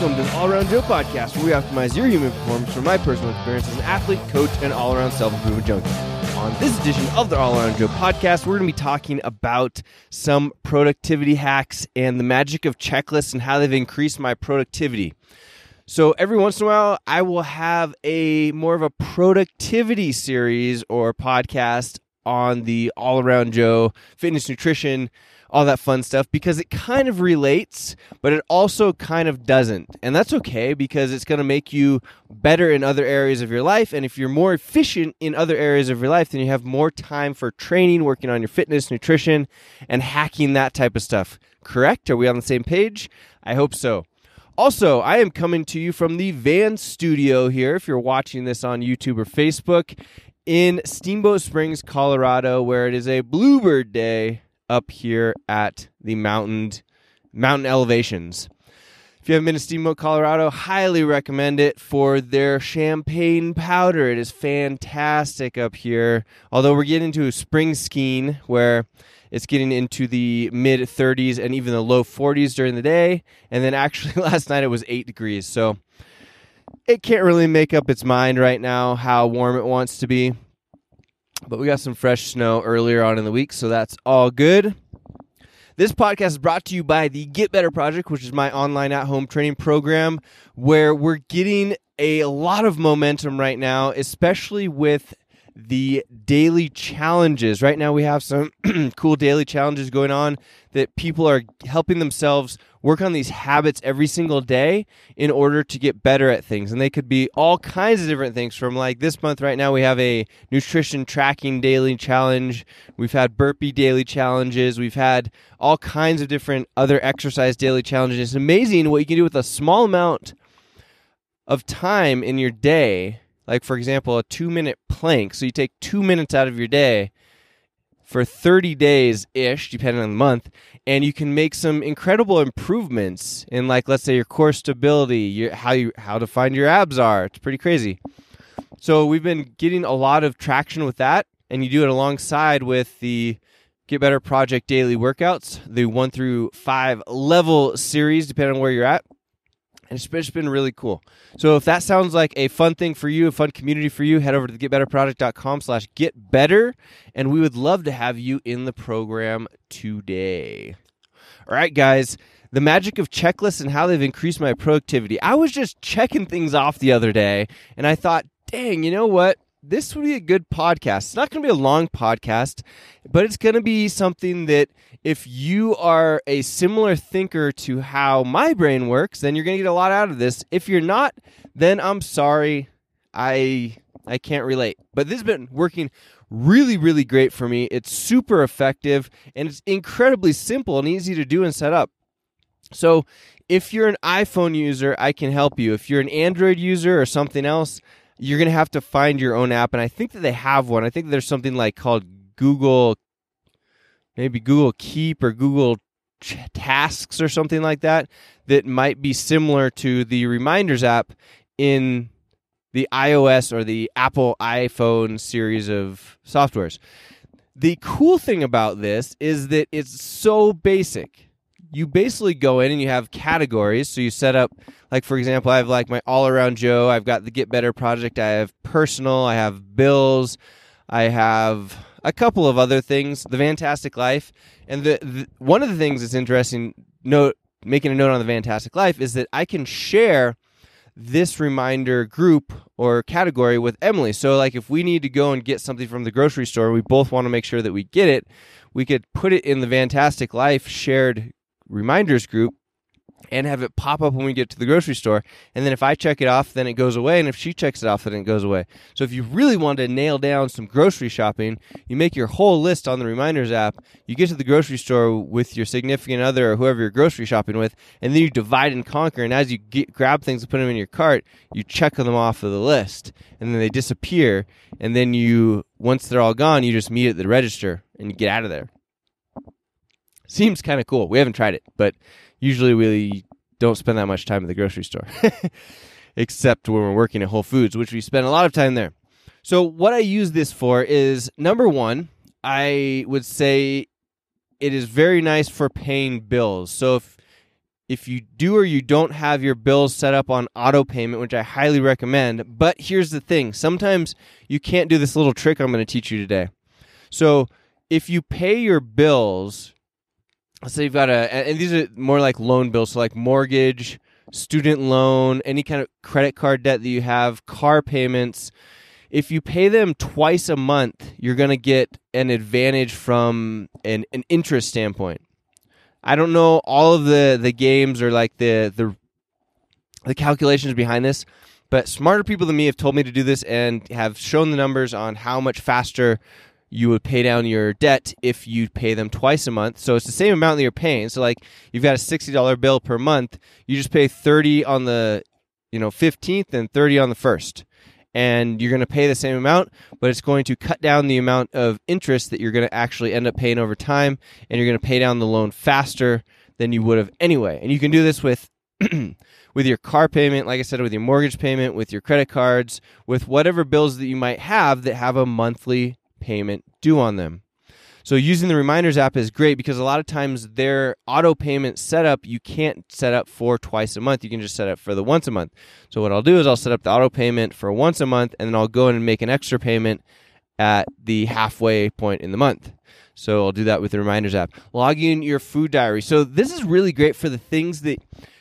Welcome to the All Around Joe podcast, where we optimize your human performance from my personal experience as an athlete, coach, and all around self improvement junkie. On this edition of the All Around Joe podcast, we're going to be talking about some productivity hacks and the magic of checklists and how they've increased my productivity. So every once in a while, I will have a more of a productivity series or podcast on the All Around Joe fitness, nutrition, all that fun stuff because it kind of relates, but it also kind of doesn't. And that's okay because it's going to make you better in other areas of your life. And if you're more efficient in other areas of your life, then you have more time for training, working on your fitness, nutrition, and hacking that type of stuff. Correct? Are we on the same page? I hope so. Also, I am coming to you from the Van Studio here. If you're watching this on YouTube or Facebook, in Steamboat Springs, Colorado, where it is a bluebird day up here at the mountain mountain elevations. If you haven't been to Steamboat, Colorado, highly recommend it for their champagne powder. It is fantastic up here. Although we're getting into a spring skiing where it's getting into the mid 30s and even the low 40s during the day. And then actually last night it was 8 degrees. So it can't really make up its mind right now how warm it wants to be. But we got some fresh snow earlier on in the week, so that's all good. This podcast is brought to you by the Get Better Project, which is my online at home training program where we're getting a lot of momentum right now, especially with the daily challenges. Right now, we have some cool daily challenges going on that people are helping themselves work on these habits every single day in order to get better at things. And they could be all kinds of different things from like this month right now, we have a nutrition tracking daily challenge. We've had burpee daily challenges. We've had all kinds of different other exercise daily challenges. It's amazing what you can do with a small amount of time in your day like for example a two minute plank. So you take two minutes out of your day for 30 days ish depending on the month and you can make some incredible improvements in like let's say your core stability your how you how to find your abs are. It's pretty crazy. So we've been getting a lot of traction with that and you do it alongside with the get better project daily workouts the one through five level series depending on where you're at and it's just been really cool. So if that sounds like a fun thing for you, a fun community for you, head over to getbetterproject.com slash getbetter, and we would love to have you in the program today. All right, guys, the magic of checklists and how they've increased my productivity. I was just checking things off the other day, and I thought, dang, you know what? This would be a good podcast. It's not going to be a long podcast, but it's going to be something that if you are a similar thinker to how my brain works, then you're going to get a lot out of this. If you're not, then I'm sorry. I I can't relate. But this has been working really really great for me. It's super effective and it's incredibly simple and easy to do and set up. So, if you're an iPhone user, I can help you. If you're an Android user or something else, you're going to have to find your own app. And I think that they have one. I think there's something like called Google, maybe Google Keep or Google Tasks or something like that, that might be similar to the Reminders app in the iOS or the Apple iPhone series of softwares. The cool thing about this is that it's so basic you basically go in and you have categories. So you set up, like for example, I have like my all around Joe. I've got the Get Better project. I have personal. I have bills. I have a couple of other things. The Fantastic Life, and the, the one of the things that's interesting. Note making a note on the Fantastic Life is that I can share this reminder group or category with Emily. So, like, if we need to go and get something from the grocery store, we both want to make sure that we get it. We could put it in the Fantastic Life shared reminders group and have it pop up when we get to the grocery store. And then if I check it off, then it goes away. And if she checks it off, then it goes away. So if you really want to nail down some grocery shopping, you make your whole list on the reminders app. You get to the grocery store with your significant other or whoever you're grocery shopping with, and then you divide and conquer. And as you get, grab things and put them in your cart, you check them off of the list. And then they disappear. And then you, once they're all gone, you just meet at the register and you get out of there. Seems kind of cool. We haven't tried it, but usually we don't spend that much time at the grocery store, except when we're working at Whole Foods, which we spend a lot of time there. So, what I use this for is number one, I would say it is very nice for paying bills. So, if if you do or you don't have your bills set up on auto payment, which I highly recommend. But here's the thing sometimes you can't do this little trick I'm going to teach you today. So if you pay your bills, let's you've got a, and these are more like loan bills, so like mortgage, student loan, any kind of credit card debt that you have, car payments. If you pay them twice a month, you're going to get an advantage from an, an interest standpoint. I don't know all of the the games or like the the the calculations behind this, but smarter people than me have told me to do this and have shown the numbers on how much faster you would pay down your debt if you pay them twice a month. So it's the same amount that you're paying. So like you've got a sixty dollar bill per month, you just pay thirty on the you know fifteenth and thirty on the first and you're going to pay the same amount, but it's going to cut down the amount of interest that you're going to actually end up paying over time, and you're going to pay down the loan faster than you would have anyway. And you can do this with with your car payment, like I said, with your mortgage payment, with your credit cards, with whatever bills that you might have that have a monthly payment due on them. So using the reminders app is great because a lot of times their auto payment setup you can't set up for twice a month. You can just set up for the once a month. So what I'll do is I'll set up the auto payment for once a month and then I'll go in and make an extra payment at the halfway point in the month. So I'll do that with the reminders app. Logging your food diary. So this is really great for the things that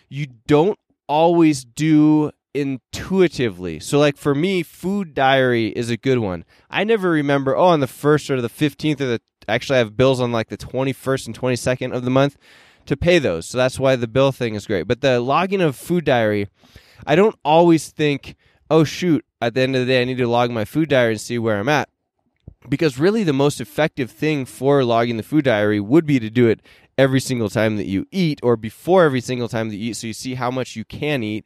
you don't always do intuitively. So, like for me, food diary is a good one. I never remember, oh, on the first or the 15th or the actually I have bills on like the 21st and 22nd of the month to pay those. So that's why the bill thing is great. But the logging of food diary, I don't always think, oh, shoot, at the end of the day, I need to log my food diary and see where I'm at. Because really, the most effective thing for logging the food diary would be to do it every single time that you eat or before every single time that you eat so you see how much you can eat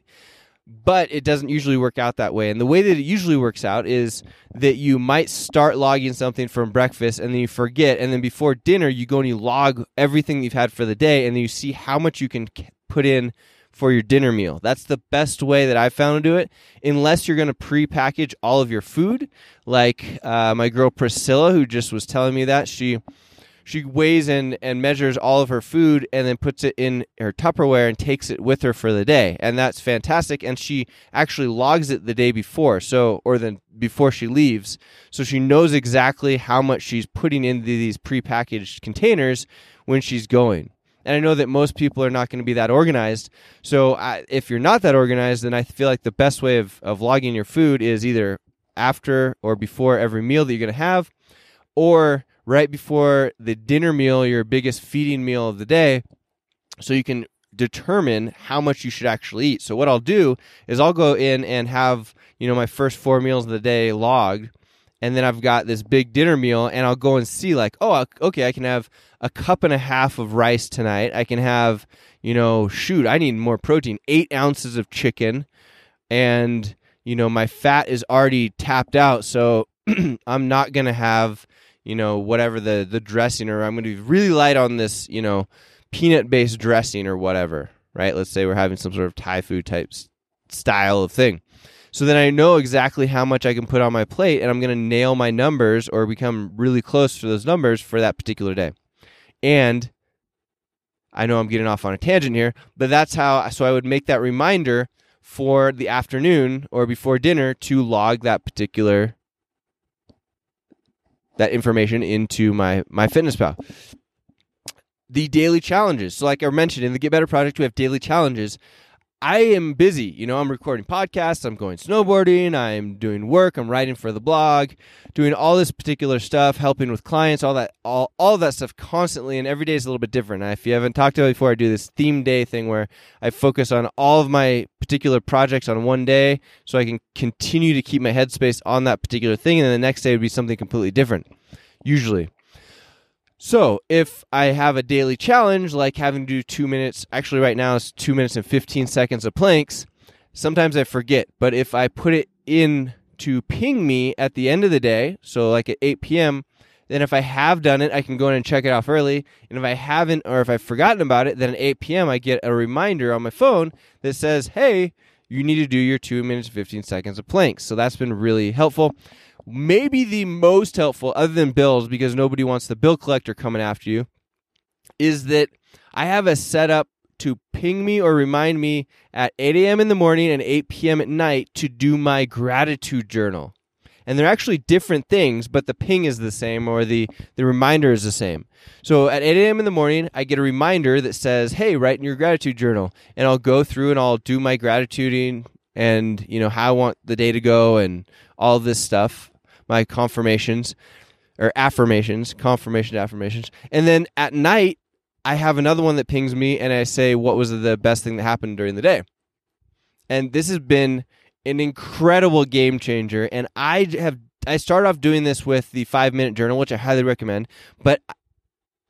but it doesn't usually work out that way. And the way that it usually works out is that you might start logging something from breakfast and then you forget. And then before dinner, you go and you log everything you've had for the day and then you see how much you can put in for your dinner meal. That's the best way that I've found to do it, unless you're going to pre-package all of your food. Like uh, my girl Priscilla, who just was telling me that she she weighs and, and measures all of her food and then puts it in her Tupperware and takes it with her for the day. And that's fantastic. And she actually logs it the day before, so or then before she leaves. So she knows exactly how much she's putting into these prepackaged containers when she's going. And I know that most people are not going to be that organized. So I, if you're not that organized, then I feel like the best way of, of logging your food is either after or before every meal that you're going to have, or right before the dinner meal, your biggest feeding meal of the day, so you can determine how much you should actually eat. So what I'll do is I'll go in and have, you know, my first 4 meals of the day logged and then I've got this big dinner meal and I'll go and see like, oh, okay, I can have a cup and a half of rice tonight. I can have, you know, shoot, I need more protein, 8 ounces of chicken and you know, my fat is already tapped out, so I'm not going to have you know, whatever the the dressing, or I'm going to be really light on this, you know, peanut based dressing or whatever. Right? Let's say we're having some sort of Thai food type style of thing. So then I know exactly how much I can put on my plate, and I'm going to nail my numbers or become really close to those numbers for that particular day. And I know I'm getting off on a tangent here, but that's how. So I would make that reminder for the afternoon or before dinner to log that particular that information into my MyFitnessPal. The daily challenges so like i mentioned in the get better project we have daily challenges I am busy. You know, I'm recording podcasts, I'm going snowboarding, I'm doing work, I'm writing for the blog, doing all this particular stuff, helping with clients, all that all all that stuff constantly and every day is a little bit different. if you haven't talked about it before, I do this theme day thing where I focus on all of my particular projects on one day so I can continue to keep my headspace on that particular thing and then the next day would be something completely different. Usually. So if I have a daily challenge, like having to do two minutes, actually right now it's two minutes and 15 seconds of planks, sometimes I forget. But if I put it in to ping me at the end of the day, so like at 8 p.m., then if I have done it, I can go in and check it off early. And if I haven't, or if I've forgotten about it, then at 8 p.m., I get a reminder on my phone that says, hey, you need to do your two minutes, 15 seconds of planks. So that's been really helpful maybe the most helpful, other than bills, because nobody wants the bill collector coming after you, is that I have a setup to ping me or remind me at 8 a.m. in the morning and 8 p.m. at night to do my gratitude journal. And they're actually different things, but the ping is the same or the, the reminder is the same. So at 8 a.m. in the morning, I get a reminder that says, hey, write in your gratitude journal. And I'll go through and I'll do my gratituding and, you know, how I want the day to go and all this stuff, my confirmations or affirmations, confirmation affirmations. And then at night, I have another one that pings me and I say, what was the best thing that happened during the day? And this has been an incredible game changer. And I have, I started off doing this with the five minute journal, which I highly recommend, but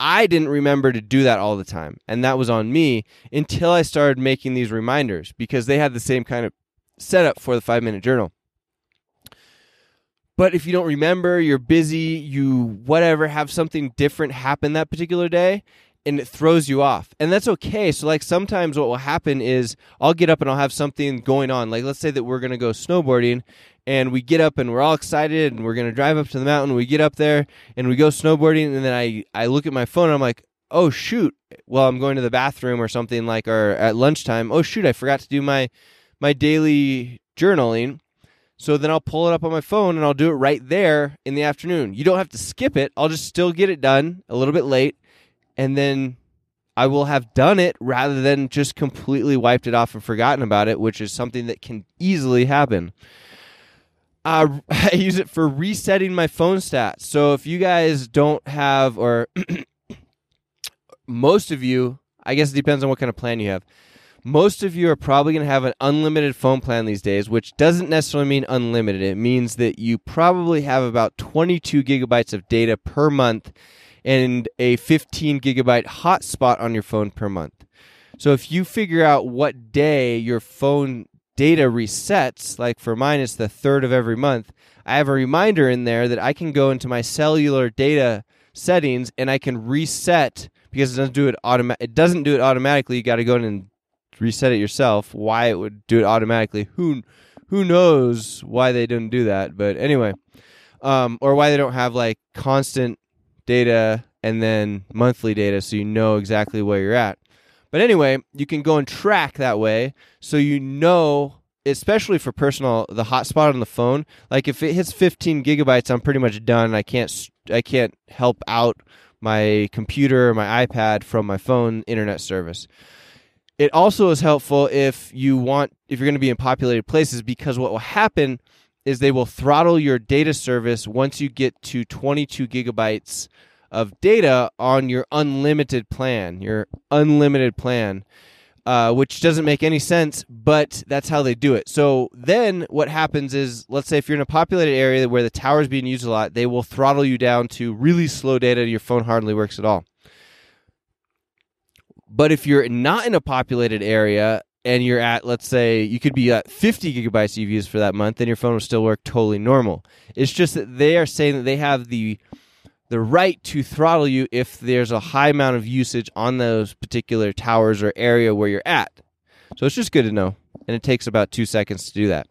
I didn't remember to do that all the time. And that was on me until I started making these reminders because they had the same kind of setup for the five minute journal. But if you don't remember, you're busy, you whatever, have something different happen that particular day, and it throws you off. And that's okay. So like sometimes what will happen is I'll get up and I'll have something going on. Like let's say that we're going to go snowboarding and we get up and we're all excited and we're going to drive up to the mountain. We get up there and we go snowboarding and then I I look at my phone and I'm like, "Oh shoot. Well, I'm going to the bathroom or something like or at lunchtime. Oh shoot, I forgot to do my my daily journaling." So then I'll pull it up on my phone and I'll do it right there in the afternoon. You don't have to skip it. I'll just still get it done a little bit late and then I will have done it rather than just completely wiped it off and forgotten about it, which is something that can easily happen. Uh, I use it for resetting my phone stats. So if you guys don't have, or most of you, I guess it depends on what kind of plan you have. Most of you are probably going to have an unlimited phone plan these days, which doesn't necessarily mean unlimited. It means that you probably have about 22 gigabytes of data per month and a 15 gigabyte hotspot on your phone per month. So if you figure out what day your phone data resets, like for mine, it's the third of every month, I have a reminder in there that I can go into my cellular data settings and I can reset because it doesn't do it automatic. It doesn't do it automatically. You got to go in and reset it yourself. Why it would do it automatically? Who who knows why they didn't do that? But anyway, um, or why they don't have like constant data and then monthly data so you know exactly where you're at. But anyway, you can go and track that way so you know especially for personal the hotspot on the phone like if it hits 15 gigabytes i'm pretty much done i can't i can't help out my computer or my ipad from my phone internet service it also is helpful if you want if you're going to be in populated places because what will happen is they will throttle your data service once you get to 22 gigabytes of data on your unlimited plan, your unlimited plan, uh, which doesn't make any sense, but that's how they do it. So then what happens is, let's say if you're in a populated area where the tower is being used a lot, they will throttle you down to really slow data. Your phone hardly works at all. But if you're not in a populated area and you're at, let's say, you could be at 50 gigabytes you've used for that month, then your phone will still work totally normal. It's just that they are saying that they have the the right to throttle you if there's a high amount of usage on those particular towers or area where you're at. So it's just good to know, and it takes about two seconds to do that.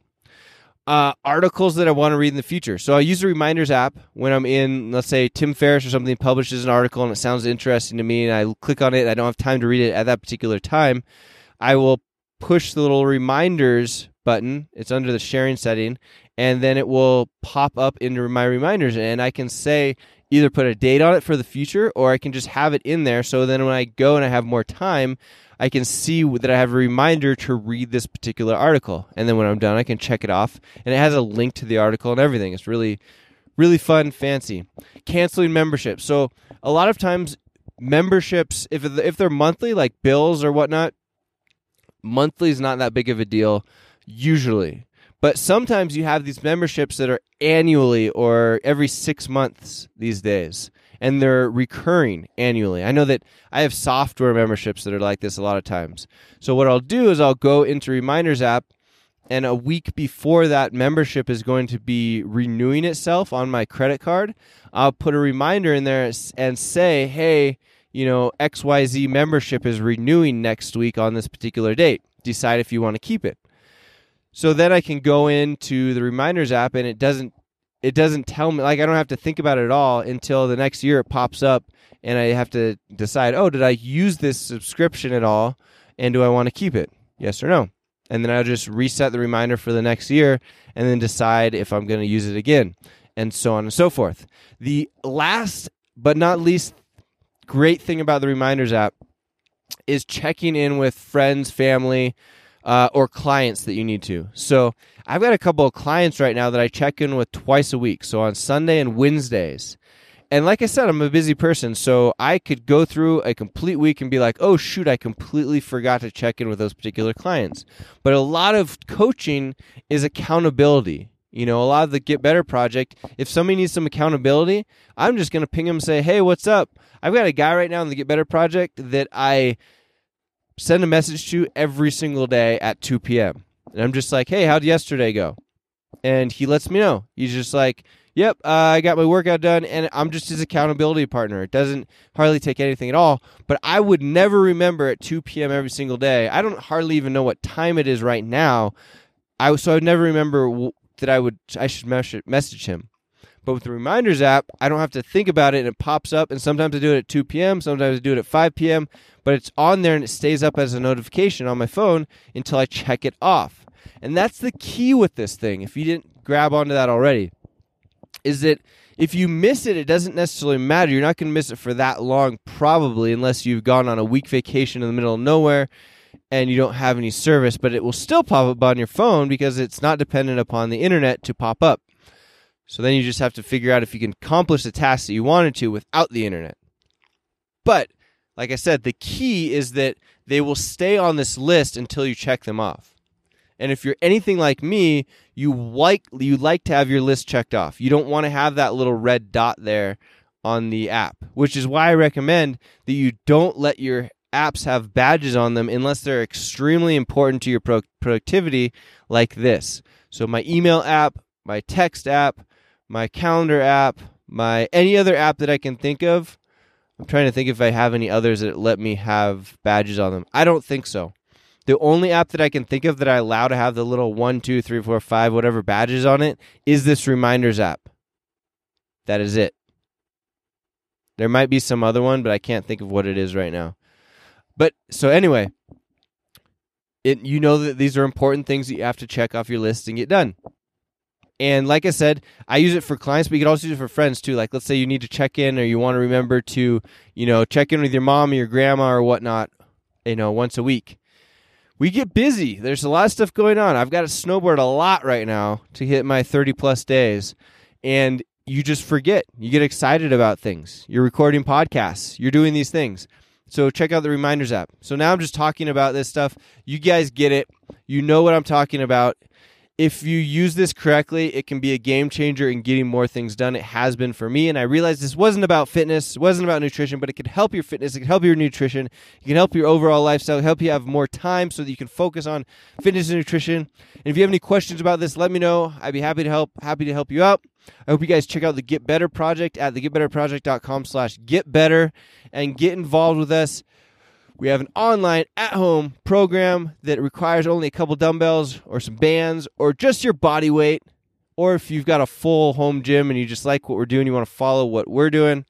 Uh, articles that I want to read in the future. So I use the reminders app when I'm in, let's say Tim Ferriss or something publishes an article and it sounds interesting to me, and I click on it. I don't have time to read it at that particular time. I will push the little reminders button. It's under the sharing setting, and then it will pop up into my reminders, and I can say either put a date on it for the future, or I can just have it in there. So then when I go and I have more time, I can see that I have a reminder to read this particular article, and then when I'm done, I can check it off, and it has a link to the article and everything. It's really, really fun, fancy. Canceling memberships. So a lot of times memberships if if they're monthly like bills or whatnot monthly is not that big of a deal usually. But sometimes you have these memberships that are annually or every six months these days, and they're recurring annually. I know that I have software memberships that are like this a lot of times. So, what I'll do is I'll go into Reminders app, and a week before that membership is going to be renewing itself on my credit card, I'll put a reminder in there and say, hey, you know, XYZ membership is renewing next week on this particular date. Decide if you want to keep it. So then I can go into the reminders app and it doesn't it doesn't tell me like I don't have to think about it at all until the next year it pops up and I have to decide, oh, did I use this subscription at all? And do I want to keep it? Yes or no? And then I'll just reset the reminder for the next year and then decide if I'm going to use it again and so on and so forth. The last but not least great thing about the reminders app is checking in with friends, family, uh, or clients that you need to. So I've got a couple of clients right now that I check in with twice a week. So on Sunday and Wednesdays. And like I said, I'm a busy person, so I could go through a complete week and be like, oh, shoot, I completely forgot to check in with those particular clients. But a lot of coaching is accountability. You know, a lot of the Get Better project, if somebody needs some accountability, I'm just going to ping them and say, hey, what's up? I've got a guy right now in the Get Better project that I send a message to every single day at 2 p.m. And I'm just like, hey, how'd yesterday go? And he lets me know. He's just like, yep, uh, I got my workout done, and I'm just his accountability partner. It doesn't hardly take anything at all. But I would never remember at 2 p.m. every single day. I don't hardly even know what time it is right now. I so I would never remember that I would I should message him. But with the reminders app, I don't have to think about it and it pops up. And sometimes I do it at 2 p.m., sometimes I do it at 5 p.m., but it's on there and it stays up as a notification on my phone until I check it off. And that's the key with this thing. If you didn't grab onto that already, is that if you miss it, it doesn't necessarily matter. You're not going to miss it for that long, probably, unless you've gone on a week vacation in the middle of nowhere and you don't have any service, but it will still pop up on your phone because it's not dependent upon the internet to pop up. So then you just have to figure out if you can accomplish the task that you wanted to without the internet. But like I said, the key is that they will stay on this list until you check them off. And if you're anything like me, you like you like to have your list checked off. You don't want to have that little red dot there on the app, which is why I recommend that you don't let your apps have badges on them unless they're extremely important to your pro- productivity like this. So my email app, my text app, my calendar app, my any other app that I can think of. I'm trying to think if I have any others that let me have badges on them. I don't think so. The only app that I can think of that I allow to have the little one, two, three, four, five, whatever badges on it is this reminders app. That is it. There might be some other one, but I can't think of what it is right now. But so anyway, it you know that these are important things that you have to check off your list and get done. And like I said, I use it for clients, but you can also use it for friends too. Like, let's say you need to check in or you want to remember to, you know, check in with your mom or your grandma or whatnot, you know, once a week. We get busy. There's a lot of stuff going on. I've got to snowboard a lot right now to hit my 30 plus days. And you just forget. You get excited about things. You're recording podcasts, you're doing these things. So check out the reminders app. So now I'm just talking about this stuff. You guys get it. You know what I'm talking about if you use this correctly, it can be a game changer in getting more things done. It has been for me. And I realized this wasn't about fitness, it wasn't about nutrition, but it could help your fitness, it can help your nutrition, it can help your overall lifestyle, help you have more time so that you can focus on fitness and nutrition. And if you have any questions about this, let me know. I'd be happy to help, happy to help you out. I hope you guys check out the Get Better Project at thegetbetterproject.com slash get better and get involved with us. We have an online at home program that requires only a couple dumbbells or some bands or just your body weight. Or if you've got a full home gym and you just like what we're doing, you want to follow what we're doing,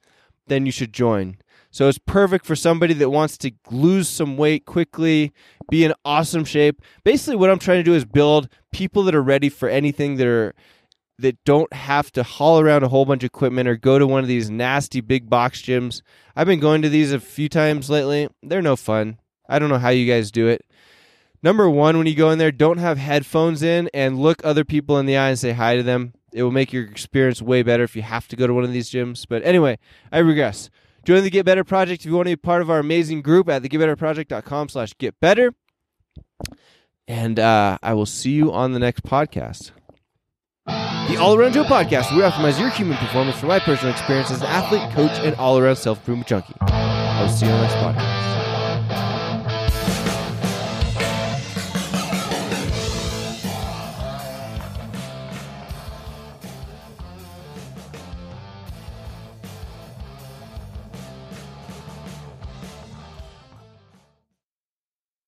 then you should join. So it's perfect for somebody that wants to lose some weight quickly, be in awesome shape. Basically, what I'm trying to do is build people that are ready for anything that are that don't have to haul around a whole bunch of equipment or go to one of these nasty big box gyms. I've been going to these a few times lately. They're no fun. I don't know how you guys do it. Number one, when you go in there, don't have headphones in and look other people in the eye and say hi to them. It will make your experience way better if you have to go to one of these gyms. But anyway, I regress. Join the Get Better Project if you want to be part of our amazing group at thegetbetterproject.com slash get better. And uh, I will see you on the next podcast. The All Around Joe podcast, where we optimize your human performance from my personal experience as an athlete, coach, and all around self improvement junkie. I'll see you on the next podcast.